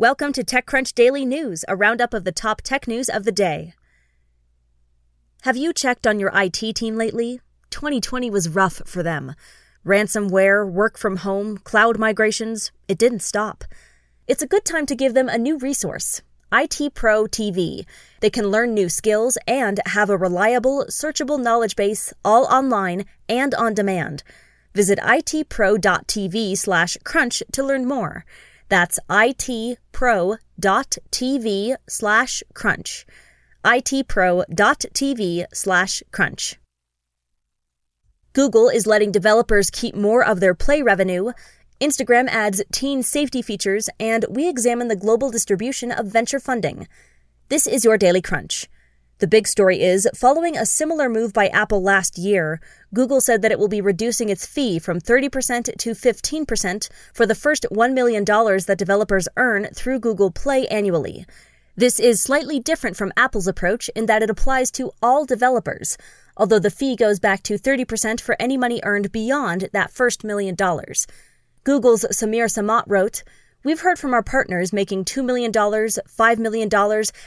Welcome to TechCrunch Daily News, a roundup of the top tech news of the day. Have you checked on your IT team lately? 2020 was rough for them. Ransomware, work from home, cloud migrations, it didn't stop. It's a good time to give them a new resource IT Pro TV. They can learn new skills and have a reliable, searchable knowledge base all online and on demand. Visit itpro.tv slash crunch to learn more. That's itpro.tv slash crunch. itpro.tv slash crunch. Google is letting developers keep more of their Play revenue. Instagram adds teen safety features, and we examine the global distribution of venture funding. This is your Daily Crunch. The big story is following a similar move by Apple last year, Google said that it will be reducing its fee from 30% to 15% for the first $1 million that developers earn through Google Play annually. This is slightly different from Apple's approach in that it applies to all developers, although the fee goes back to 30% for any money earned beyond that first million dollars. Google's Samir Samat wrote, We've heard from our partners making $2 million, $5 million,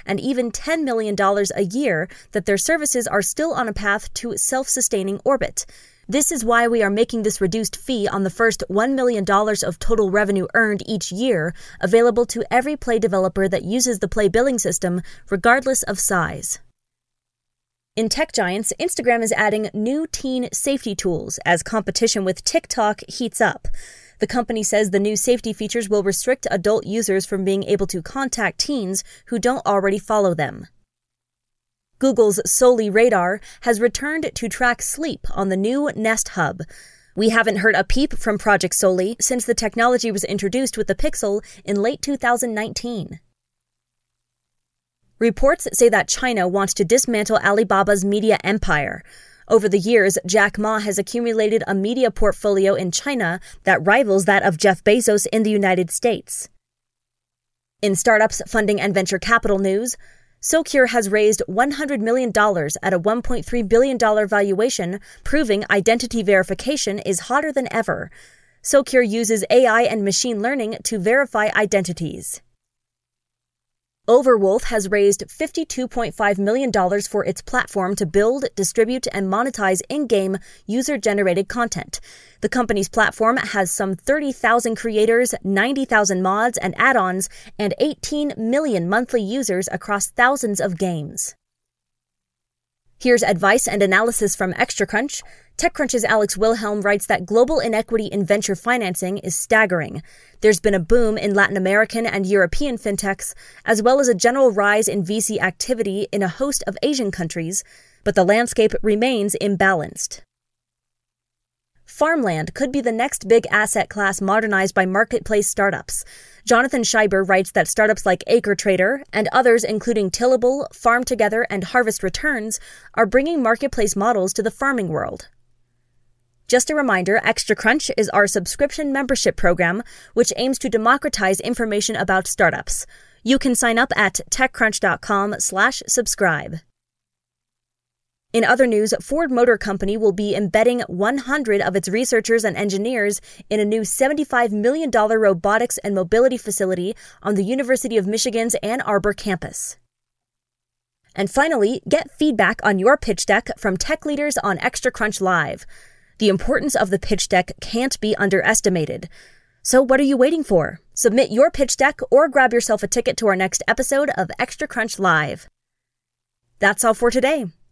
and even $10 million a year that their services are still on a path to self sustaining orbit. This is why we are making this reduced fee on the first $1 million of total revenue earned each year available to every Play developer that uses the Play billing system, regardless of size. In tech giants, Instagram is adding new teen safety tools as competition with TikTok heats up. The company says the new safety features will restrict adult users from being able to contact teens who don't already follow them. Google's Soli radar has returned to track sleep on the new Nest Hub. We haven't heard a peep from Project Soli since the technology was introduced with the Pixel in late 2019. Reports say that China wants to dismantle Alibaba's media empire. Over the years, Jack Ma has accumulated a media portfolio in China that rivals that of Jeff Bezos in the United States. In startups, funding, and venture capital news, Socure has raised $100 million at a $1.3 billion valuation, proving identity verification is hotter than ever. Socure uses AI and machine learning to verify identities. Overwolf has raised $52.5 million for its platform to build, distribute, and monetize in game user generated content. The company's platform has some 30,000 creators, 90,000 mods and add ons, and 18 million monthly users across thousands of games. Here's advice and analysis from ExtraCrunch. TechCrunch's Alex Wilhelm writes that global inequity in venture financing is staggering. There's been a boom in Latin American and European fintechs, as well as a general rise in VC activity in a host of Asian countries, but the landscape remains imbalanced. Farmland could be the next big asset class modernized by marketplace startups. Jonathan Shieber writes that startups like AcreTrader and others, including Tillable, Farm Together, and Harvest Returns, are bringing marketplace models to the farming world. Just a reminder, Extra Crunch is our subscription membership program, which aims to democratize information about startups. You can sign up at techcrunch.com slash subscribe. In other news, Ford Motor Company will be embedding 100 of its researchers and engineers in a new $75 million robotics and mobility facility on the University of Michigan's Ann Arbor campus. And finally, get feedback on your pitch deck from tech leaders on Extra Crunch Live. The importance of the pitch deck can't be underestimated. So, what are you waiting for? Submit your pitch deck or grab yourself a ticket to our next episode of Extra Crunch Live. That's all for today.